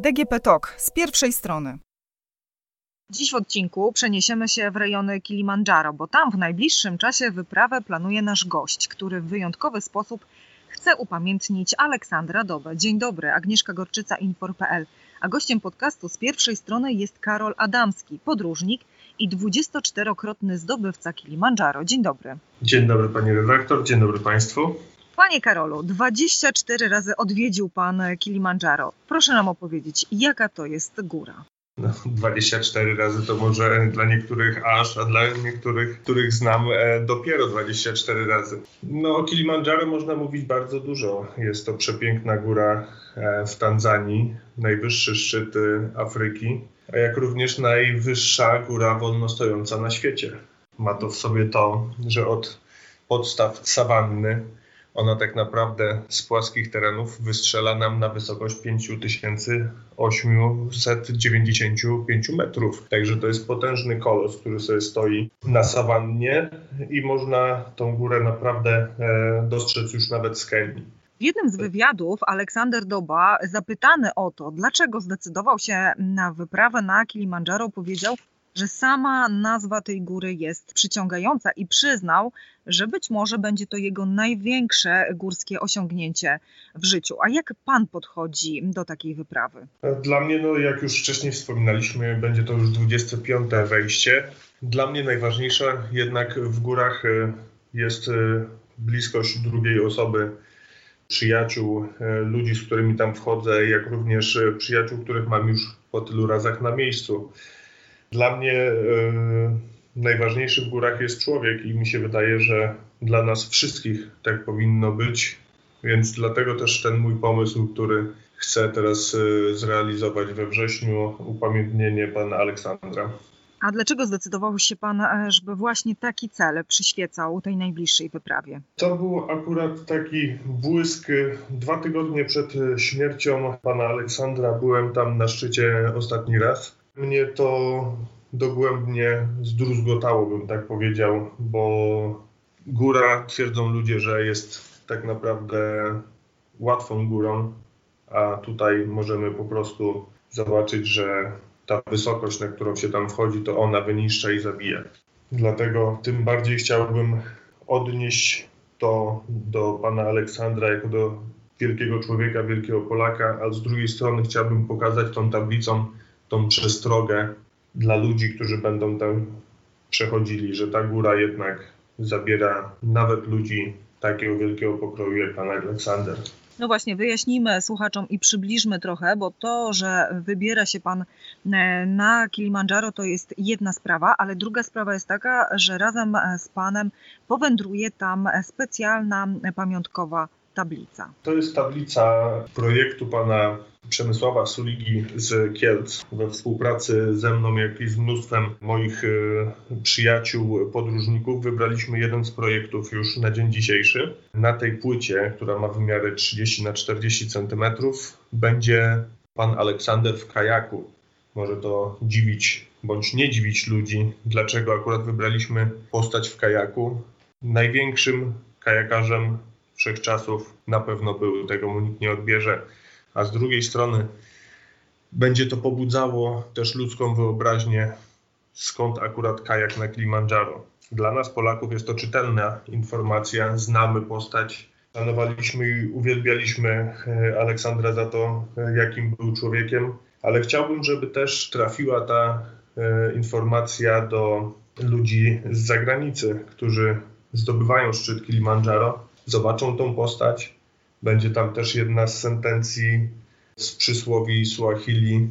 DGP TOK z pierwszej strony. Dziś w odcinku przeniesiemy się w rejony Kilimandżaro, bo tam w najbliższym czasie wyprawę planuje nasz gość, który w wyjątkowy sposób chce upamiętnić Aleksandra Dobę. Dzień dobry, Agnieszka Gorczyca, Infor.pl. A gościem podcastu z pierwszej strony jest Karol Adamski, podróżnik i 24-krotny zdobywca Kilimandżaro. Dzień dobry. Dzień dobry pani redaktor, dzień dobry państwu. Panie Karolu, 24 razy odwiedził pan Kilimandżaro. Proszę nam opowiedzieć, jaka to jest góra? No, 24 razy to może dla niektórych aż, a dla niektórych, których znam, e, dopiero 24 razy. No o Kilimandżaro można mówić bardzo dużo. Jest to przepiękna góra e, w Tanzanii, najwyższy szczyt Afryki, a jak również najwyższa góra wolno stojąca na świecie. Ma to w sobie to, że od podstaw sawanny ona tak naprawdę z płaskich terenów wystrzela nam na wysokość 5895 metrów. Także to jest potężny kolos, który sobie stoi na sawannie i można tą górę naprawdę e, dostrzec już nawet z Kenii. W jednym z wywiadów Aleksander Doba, zapytany o to, dlaczego zdecydował się na wyprawę na Kilimandżaro, powiedział, że sama nazwa tej góry jest przyciągająca i przyznał, że być może będzie to jego największe górskie osiągnięcie w życiu. A jak pan podchodzi do takiej wyprawy? Dla mnie, no jak już wcześniej wspominaliśmy, będzie to już 25. wejście. Dla mnie najważniejsze jednak w górach e, jest e, bliskość drugiej osoby, przyjaciół, e, ludzi, z którymi tam wchodzę, jak również przyjaciół, których mam już po tylu razach na miejscu. Dla mnie najważniejszy w górach jest człowiek i mi się wydaje, że dla nas wszystkich tak powinno być. Więc dlatego też ten mój pomysł, który chcę teraz yy, zrealizować we wrześniu, upamiętnienie pana Aleksandra. A dlaczego zdecydował się Pan, e, żeby właśnie taki cel przyświecał tej najbliższej wyprawie? To był akurat taki błysk. Dwa tygodnie przed śmiercią pana Aleksandra byłem tam na szczycie ostatni raz. Mnie to dogłębnie zdruzgotało, bym tak powiedział, bo góra, twierdzą ludzie, że jest tak naprawdę łatwą górą, a tutaj możemy po prostu zobaczyć, że ta wysokość, na którą się tam wchodzi, to ona wyniszcza i zabija. Dlatego tym bardziej chciałbym odnieść to do pana Aleksandra jako do wielkiego człowieka, wielkiego Polaka, a z drugiej strony chciałbym pokazać tą tablicą tą przestrogę dla ludzi, którzy będą tam przechodzili, że ta góra jednak zabiera nawet ludzi takiego wielkiego pokroju jak pan Aleksander. No właśnie, wyjaśnijmy słuchaczom i przybliżmy trochę, bo to, że wybiera się pan e, na Kilimandżaro, to jest jedna sprawa, ale druga sprawa jest taka, że razem z panem powędruje tam specjalna pamiątkowa tablica. To jest tablica projektu pana Przemysława Suligi z Kielc we współpracy ze mną, jak i z mnóstwem moich e, przyjaciół, podróżników, wybraliśmy jeden z projektów już na dzień dzisiejszy. Na tej płycie, która ma wymiary 30 na 40 cm, będzie pan Aleksander w kajaku. Może to dziwić bądź nie dziwić ludzi, dlaczego akurat wybraliśmy postać w kajaku. Największym kajakarzem wszechczasów na pewno był, tego mu nikt nie odbierze a z drugiej strony będzie to pobudzało też ludzką wyobraźnię, skąd akurat kajak na Kilimandżaro. Dla nas, Polaków, jest to czytelna informacja, znamy postać, szanowaliśmy i uwielbialiśmy e, Aleksandra za to, e, jakim był człowiekiem, ale chciałbym, żeby też trafiła ta e, informacja do ludzi z zagranicy, którzy zdobywają szczyt Kilimandżaro, zobaczą tą postać, będzie tam też jedna z sentencji z przysłowi Suahili.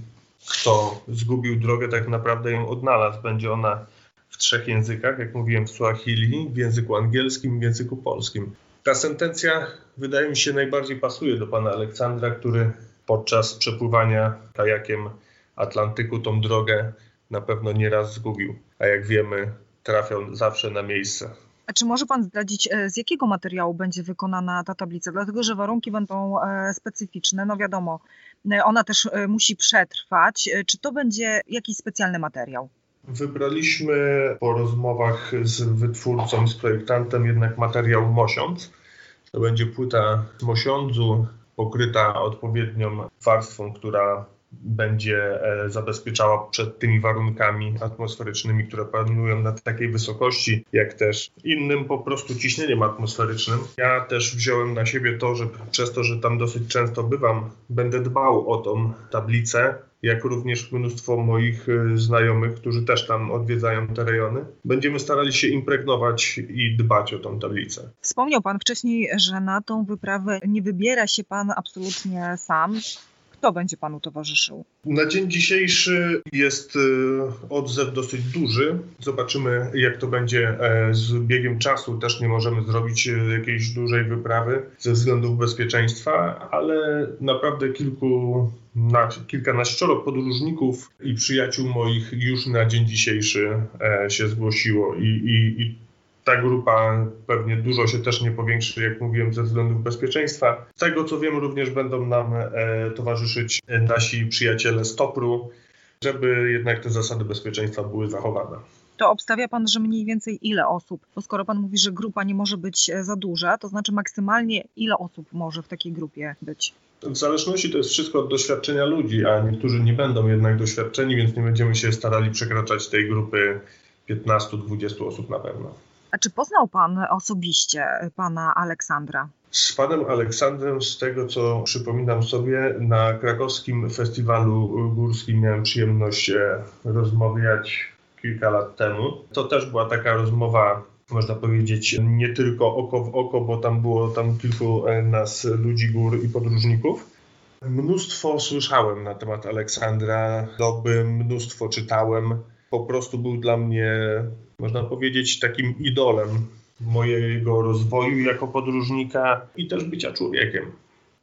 Kto zgubił drogę, tak naprawdę ją odnalazł. Będzie ona w trzech językach, jak mówiłem, w Suahili, w języku angielskim, w języku polskim. Ta sentencja wydaje mi się najbardziej pasuje do pana Aleksandra, który podczas przepływania kajakiem Atlantyku tą drogę na pewno nieraz zgubił, a jak wiemy, trafiał zawsze na miejsce. Czy może Pan zdradzić, e, z jakiego materiału będzie wykonana ta tablica? Dlatego, że warunki będą e, specyficzne. No wiadomo, e, ona też musi przetrwać. Czy to będzie jakiś specjalny materiał? Wybraliśmy po rozmowach z wytwórcą, z projektantem jednak materiał mosiądz. To będzie płyta mosiądzu pokryta odpowiednią warstwą, która będzie e, zabezpieczała przed tymi warunkami atmosferycznymi, które panują na takiej wysokości, jak też innym po prostu ciśnieniem atmosferycznym. Ja też wziąłem na siebie to, że przez to, że tam dosyć często bywam, będę dbał o tą tablicę, jak również mnóstwo moich e, znajomych, którzy też tam odwiedzają te rejony. Będziemy starali się impregnować i dbać o tą tablicę. Wspomniał Pan wcześniej, że na tą wyprawę nie wybiera się Pan absolutnie sam. Kto będzie Panu towarzyszył? Na dzień dzisiejszy jest e, odzew dosyć duży. Zobaczymy, jak to będzie e, z biegiem czasu. Też nie możemy zrobić jakiejś dużej wyprawy ze względów bezpieczeństwa, ale naprawdę kilku na kilkanaścioro podróżników i przyjaciół moich już na dzień dzisiejszy e, się zgłosiło i, i, i ta grupa pewnie dużo się też nie powiększy, jak mówiłem, ze względów bezpieczeństwa. Z tego co wiem, również będą nam e, towarzyszyć nasi przyjaciele z Topru, żeby jednak te zasady bezpieczeństwa były zachowane. To obstawia Pan, że mniej więcej ile osób? Bo skoro Pan mówi, że grupa nie może być e, za duża, to znaczy maksymalnie ile osób może w takiej grupie być? W zależności to jest wszystko od doświadczenia ludzi, a niektórzy nie będą jednak doświadczeni, więc nie będziemy się starali przekraczać tej grupy 15-20 osób na pewno. A czy poznał Pan osobiście Pana Aleksandra? Z panem Aleksandrem, z tego co przypominam sobie, na krakowskim festiwalu górskim miałem przyjemność e, rozmawiać kilka lat temu. To też była taka rozmowa można powiedzieć, nie tylko oko w oko, bo tam było tam kilku e, nas ludzi gór i podróżników. Mnóstwo słyszałem na temat Aleksandra, doby, mnóstwo czytałem. Po prostu był dla mnie, można powiedzieć, takim idolem mojego rozwoju jako podróżnika i też bycia człowiekiem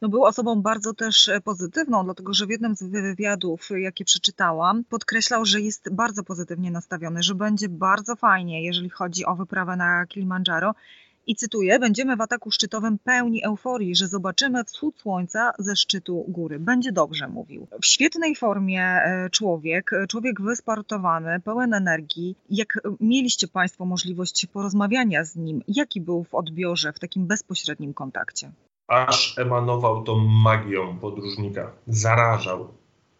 no był osobą bardzo też e, pozytywną, dlatego że w jednym z wywiadów, jakie przeczytałam, podkreślał, że jest bardzo pozytywnie nastawiony, że będzie bardzo fajnie, jeżeli chodzi o wyprawę na Kilimandżaro. I cytuję: Będziemy w ataku szczytowym pełni euforii, że zobaczymy wschód słońca ze szczytu góry. Będzie dobrze, mówił. W świetnej formie e, człowiek, e, człowiek wysportowany, pełen energii. Jak mieliście Państwo możliwość porozmawiania z nim, jaki był w odbiorze, w takim bezpośrednim kontakcie? aż emanował tą magią podróżnika. Zarażał.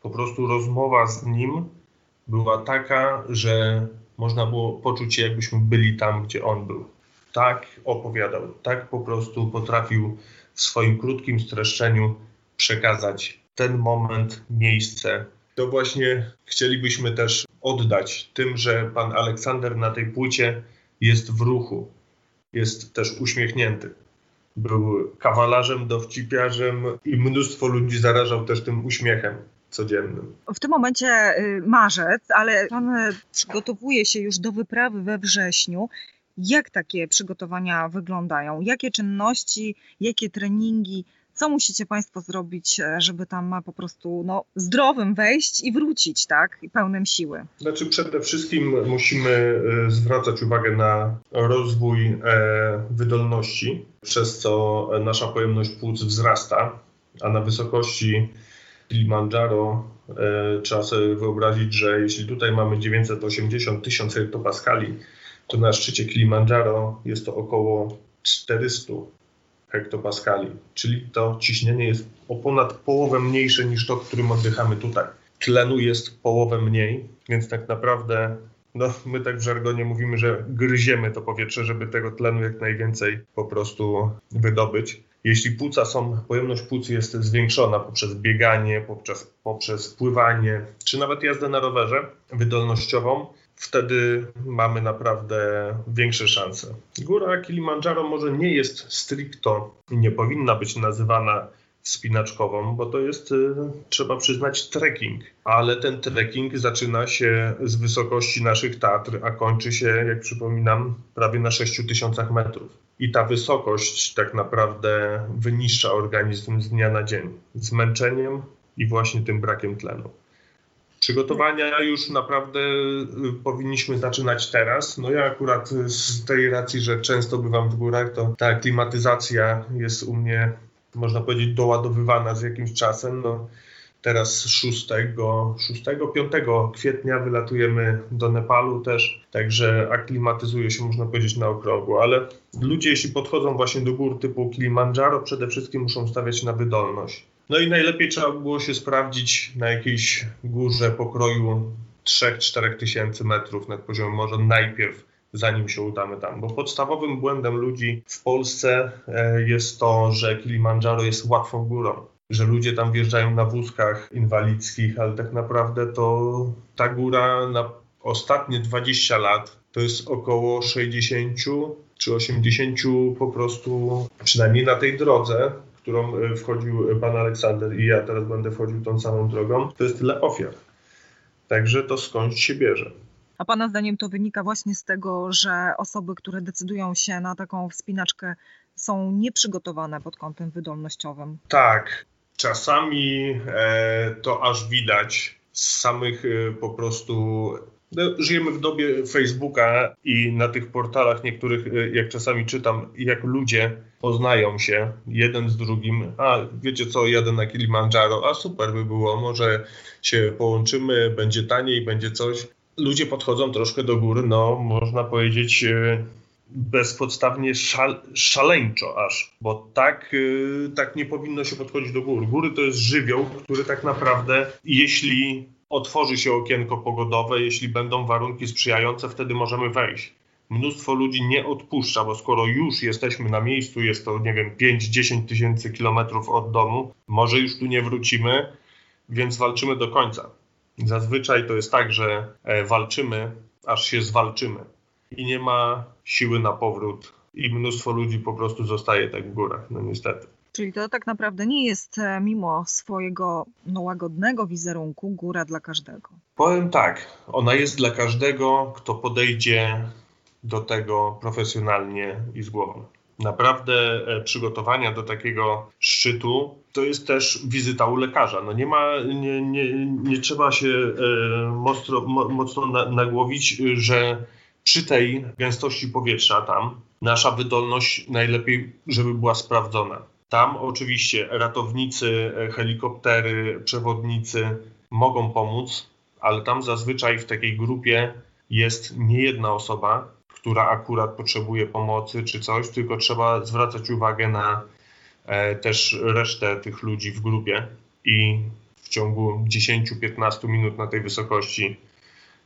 Po prostu rozmowa z nim była taka, że można było poczuć się, jakbyśmy byli tam, gdzie on był. Tak opowiadał, tak po prostu potrafił w swoim krótkim streszczeniu przekazać ten moment, miejsce. To właśnie chcielibyśmy też oddać tym, że pan Aleksander na tej płycie jest w ruchu, jest też uśmiechnięty był kawalarzem, dowcipiarzem i mnóstwo ludzi zarażał też tym uśmiechem codziennym. W tym momencie y, marzec, ale pan przygotowuje się już do wyprawy we wrześniu. Jak takie przygotowania wyglądają? Jakie czynności, jakie treningi co musicie Państwo zrobić, e, żeby tam po prostu no, zdrowym wejść i wrócić, tak? I pełnym siły? Znaczy przede wszystkim musimy e, zwracać uwagę na rozwój e, wydolności, przez co nasza pojemność płuc wzrasta, a na wysokości Kilimandżaro trzeba sobie wyobrazić, że jeśli tutaj mamy 980 tysięcy hektopaskali, to na szczycie Kilimandżaro jest to około 400 hektopaskali, czyli to ciśnienie jest o ponad połowę mniejsze niż to, którym oddychamy tutaj. Tlenu jest połowę mniej, więc tak naprawdę no, my tak w żargonie mówimy, że gryziemy to powietrze, żeby tego tlenu jak najwięcej po prostu wydobyć. Jeśli płuca są, pojemność płuc jest zwiększona poprzez bieganie, poprzez, poprzez pływanie, czy nawet jazdę na rowerze wydolnościową, wtedy mamy naprawdę większe szanse. Góra Kilimandżaro może nie jest stricto nie powinna być nazywana wspinaczkową, bo to jest, y, trzeba przyznać, trekking. Ale ten trekking zaczyna się z wysokości naszych Tatr, a kończy się, jak przypominam, prawie na 6000 metrów. I ta wysokość tak naprawdę wyniszcza organizm z dnia na dzień zmęczeniem i właśnie tym brakiem tlenu. Przygotowania już naprawdę y, powinniśmy zaczynać teraz. No ja akurat z tej racji, że często bywam w górach, to ta klimatyzacja jest u mnie, można powiedzieć, doładowywana z jakimś czasem. No, teraz 6, 6, 5 kwietnia wylatujemy do Nepalu też, także aklimatyzuje się, można powiedzieć, na okrągło. Ale ludzie, jeśli podchodzą właśnie do gór typu Kilimandżaro, przede wszystkim muszą stawiać na wydolność No i najlepiej trzeba było się sprawdzić na jakiejś górze pokroju 3-4 tysięcy metrów nad poziomem morza najpierw, zanim się udamy tam. Bo podstawowym błędem ludzi w Polsce e, jest to, że Kilimandżaro jest łatwą górą. Że ludzie tam wjeżdżają na wózkach inwalidzkich, ale tak naprawdę to ta góra na ostatnie 20 lat to jest około 60 czy 80 po prostu, przynajmniej na tej drodze, którą e, wchodził pan Aleksander i ja teraz będę wchodził tą samą drogą, to jest tyle ofiar. Także to skądś się bierze. A Pana zdaniem to wynika właśnie z tego, że osoby, które decydują się na taką wspinaczkę, są nieprzygotowane pod kątem wydolnościowym? Tak. Czasami e, to aż widać z samych e, po prostu no, żyjemy w dobie Facebooka i na tych portalach niektórych, e, jak czasami czytam, jak ludzie poznają się jeden z drugim. A wiecie co, jadę na Kilimandżaro, a super by było, może się połączymy, będzie taniej, będzie coś. Ludzie podchodzą troszkę do góry, no można powiedzieć e, bezpodstawnie szal, szaleńczo aż, bo tak, e, tak nie powinno się podchodzić do góry. Góry to jest żywioł, który tak naprawdę, jeśli otworzy się okienko pogodowe, jeśli będą warunki sprzyjające, wtedy możemy wejść. Mnóstwo ludzi nie odpuszcza, bo skoro już jesteśmy na miejscu, jest to, nie wiem, 5-10 tysięcy kilometrów od domu, może już tu nie wrócimy, więc walczymy do końca. Zazwyczaj to jest tak, że e, walczymy, aż się zwalczymy i nie ma siły na powrót i mnóstwo ludzi po prostu zostaje tak w górach, no niestety. Czyli to tak naprawdę nie jest e, mimo swojego no, łagodnego wizerunku góra dla każdego. Powiem tak, ona jest dla każdego, kto podejdzie do tego profesjonalnie i z głową. Naprawdę e, przygotowania do takiego szczytu to jest też wizyta u lekarza. No nie, ma, nie, nie, nie trzeba się e, mocno, mocno nagłowić, że przy tej gęstości powietrza tam nasza wydolność najlepiej, żeby była sprawdzona. Tam oczywiście ratownicy, e, helikoptery, przewodnicy mogą pomóc, ale tam zazwyczaj w takiej grupie jest nie jedna osoba, która akurat potrzebuje pomocy czy coś, tylko trzeba zwracać uwagę na e, też resztę tych ludzi w grupie i w ciągu 10-15 minut na tej wysokości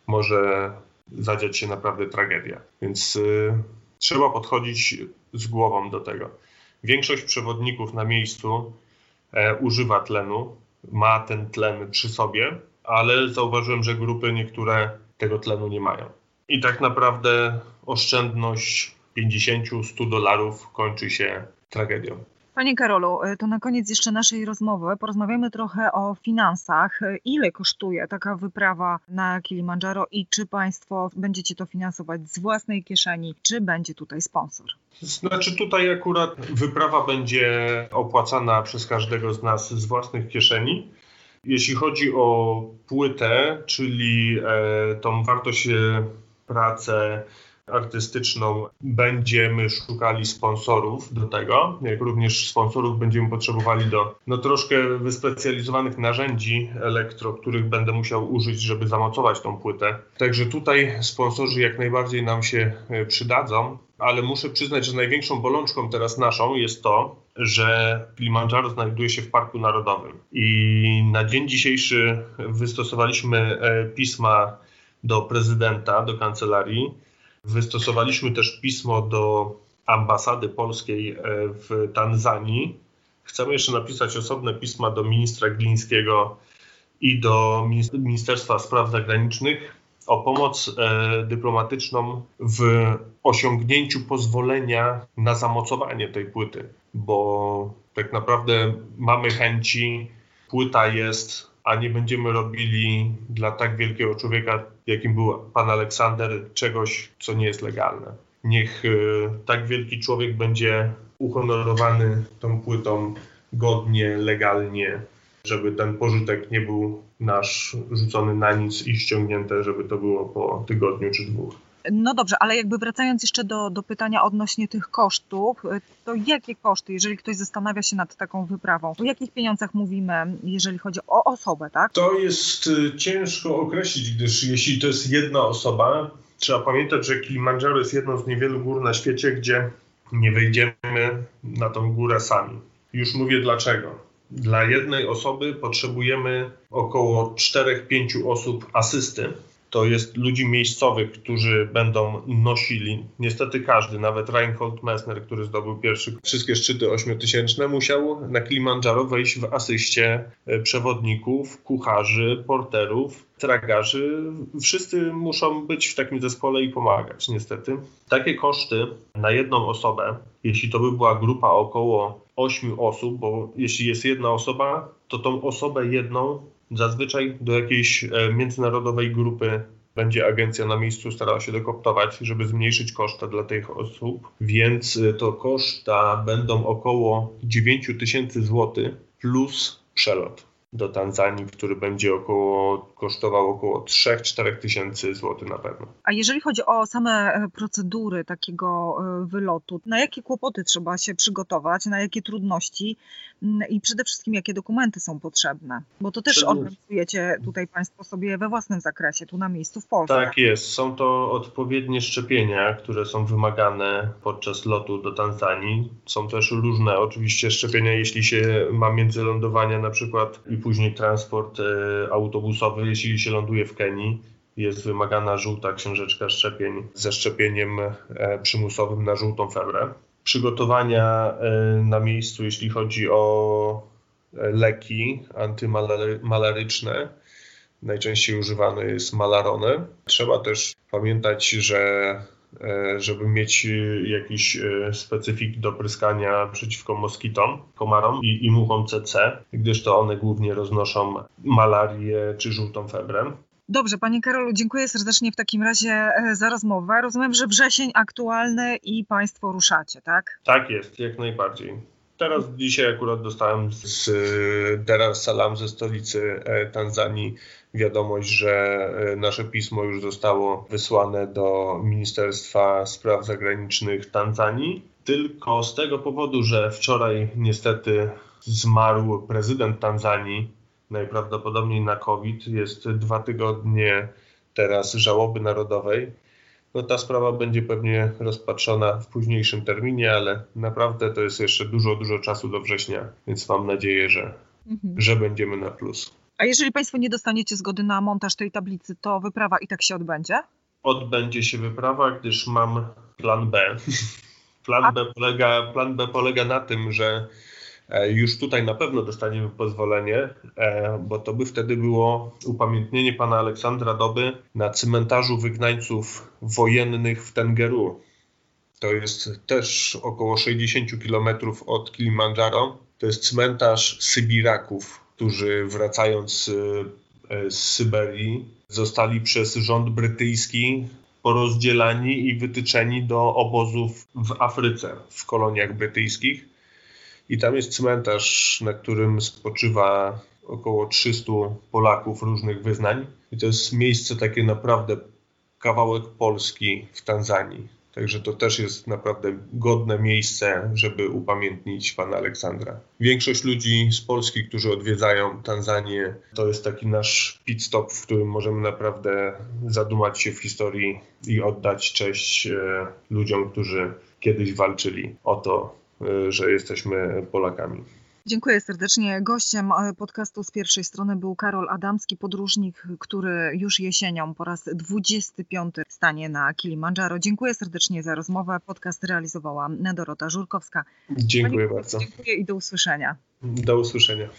może zadziać się naprawdę tragedia. Więc y, trzeba podchodzić z głową do tego. Większość przewodników na miejscu e, używa tlenu, ma ten tlen przy sobie, ale zauważyłem, że grupy niektóre tego tlenu nie mają. I tak naprawdę oszczędność 50-100 dolarów kończy się tragedią. Panie Karolu, e, to na koniec jeszcze naszej rozmowy porozmawiamy trochę o finansach. E, ile kosztuje taka wyprawa na Kilimandżaro i czy Państwo będziecie to finansować z własnej kieszeni, czy będzie tutaj sponsor? Znaczy tutaj akurat wyprawa będzie opłacana przez każdego z nas z własnych kieszeni. Jeśli chodzi o płytę, czyli e, tą wartość pracę artystyczną będziemy szukali sponsorów do tego, jak również sponsorów będziemy potrzebowali do no, troszkę wyspecjalizowanych narzędzi elektro, których będę musiał użyć, żeby zamocować tą płytę. Także tutaj sponsorzy jak najbardziej nam się e, przydadzą, ale muszę przyznać, że największą bolączką teraz naszą jest to, że Kilimandżaro znajduje się w Parku Narodowym. I na dzień dzisiejszy wystosowaliśmy e, pisma do prezydenta, do kancelarii, Wystosowaliśmy też pismo do ambasady polskiej e, w Tanzanii. Chcemy jeszcze napisać osobne pisma do ministra Glińskiego i do Ministerstwa Spraw Zagranicznych o pomoc e, dyplomatyczną w osiągnięciu pozwolenia na zamocowanie tej płyty, bo tak naprawdę mamy chęci, płyta jest a nie będziemy robili dla tak wielkiego człowieka, jakim był pan Aleksander, czegoś, co nie jest legalne. Niech y, tak wielki człowiek będzie uhonorowany tą płytą godnie, legalnie, żeby ten pożytek nie był nasz rzucony na nic i ściągnięte, żeby to było po tygodniu czy dwóch. No dobrze, ale jakby wracając jeszcze do, do pytania odnośnie tych kosztów, to jakie koszty, jeżeli ktoś zastanawia się nad taką wyprawą, o jakich pieniądzach mówimy, jeżeli chodzi o osobę, tak? To jest y, ciężko określić, gdyż jeśli to jest jedna osoba, trzeba pamiętać, że Kilimandżaro jest jedną z niewielu gór na świecie, gdzie nie wejdziemy na tą górę sami. Już mówię dlaczego. Dla jednej osoby potrzebujemy około 4-5 osób asysty to jest ludzi miejscowych, którzy będą nosili. Niestety każdy, nawet Reinhold Messner, który zdobył pierwszy wszystkie szczyty ośmiotysięczne, musiał na Kilimandżaro wejść w asyście e, przewodników, kucharzy, porterów, tragarzy. Wszyscy muszą być w takim zespole i pomagać, niestety. Takie koszty na jedną osobę, jeśli to by była grupa około 8 osób, bo jeśli jest jedna osoba, to tą osobę jedną Zazwyczaj do jakiejś e, międzynarodowej grupy będzie agencja na miejscu starała się dokoptować, żeby zmniejszyć koszta dla tych osób, więc e, to koszta będą około 9 tysięcy złotych plus przelot do Tanzanii, który będzie około, kosztował około 3-4 tysięcy złotych na pewno. A jeżeli chodzi o same e, procedury takiego e, wylotu, na jakie kłopoty trzeba się przygotować, na jakie trudności mm, i przede wszystkim jakie dokumenty są potrzebne? Bo to też organizujecie tutaj Państwo sobie we własnym zakresie, tu na miejscu w Polsce. Tak jest. Są to odpowiednie szczepienia, które są wymagane podczas lotu do Tanzanii. Są też różne oczywiście szczepienia, jeśli się ma międzylądowania na przykład i później transport e, autobusowy, jeśli się ląduje w Kenii. Jest wymagana żółta książeczka szczepień ze szczepieniem e, przymusowym na żółtą febrę. Przygotowania e, na miejscu, jeśli chodzi o leki antymalaryczne. Najczęściej używany jest malarone. Trzeba też pamiętać, że żeby mieć e, jakiś e, specyfik do pryskania przeciwko moskitom, komarom i, i muchom CC, gdyż to one głównie roznoszą malarię czy żółtą febrę. Dobrze, Panie Karolu, dziękuję serdecznie w takim razie za rozmowę. Rozumiem, że wrzesień aktualny i Państwo ruszacie, tak? Tak jest, jak najbardziej. Teraz dzisiaj akurat dostałem z Dar es Salaam, ze stolicy Tanzanii, wiadomość, że e, nasze pismo już zostało wysłane do Ministerstwa Spraw Zagranicznych Tanzanii. Tylko z tego powodu, że wczoraj niestety zmarł prezydent Tanzanii, najprawdopodobniej na COVID, jest dwa tygodnie teraz żałoby narodowej. No ta sprawa będzie pewnie rozpatrzona w późniejszym terminie, ale naprawdę to jest jeszcze dużo, dużo czasu do września, więc mam nadzieję, że, mhm. że będziemy na plus. A jeżeli Państwo nie dostaniecie zgody na montaż tej tablicy, to wyprawa i tak się odbędzie? Odbędzie się wyprawa, gdyż mam plan B. Plan B polega, plan B polega na tym, że e, już tutaj na pewno dostaniemy pozwolenie, e, bo to by wtedy było upamiętnienie pana Aleksandra Doby na cmentarzu wygnańców wojennych w Tengeru. To jest też około 60 km od Kilimandżaro. To jest cmentarz Sybiraków, którzy wracając e, e, z Syberii zostali przez rząd brytyjski porozdzielani i wytyczeni do obozów w Afryce, w koloniach brytyjskich. I tam jest cmentarz, na którym spoczywa około 300 Polaków różnych wyznań. I to jest miejsce takie naprawdę kawałek Polski w Tanzanii. Także to też jest naprawdę godne miejsce, żeby upamiętnić pana Aleksandra. Większość ludzi z Polski, którzy odwiedzają Tanzanię, to jest taki nasz pit stop, w którym możemy naprawdę zadumać się w historii i oddać cześć e, ludziom, którzy kiedyś walczyli o to, e, że jesteśmy Polakami. Dziękuję serdecznie. Gościem e, podcastu z pierwszej strony był Karol Adamski, podróżnik, który już jesienią po raz 25 stanie na Kilimandżaro. Dziękuję serdecznie za rozmowę. Podcast realizowała Dorota Żurkowska. Dziękuję Pani bardzo. Dziękuję i do usłyszenia. Do usłyszenia.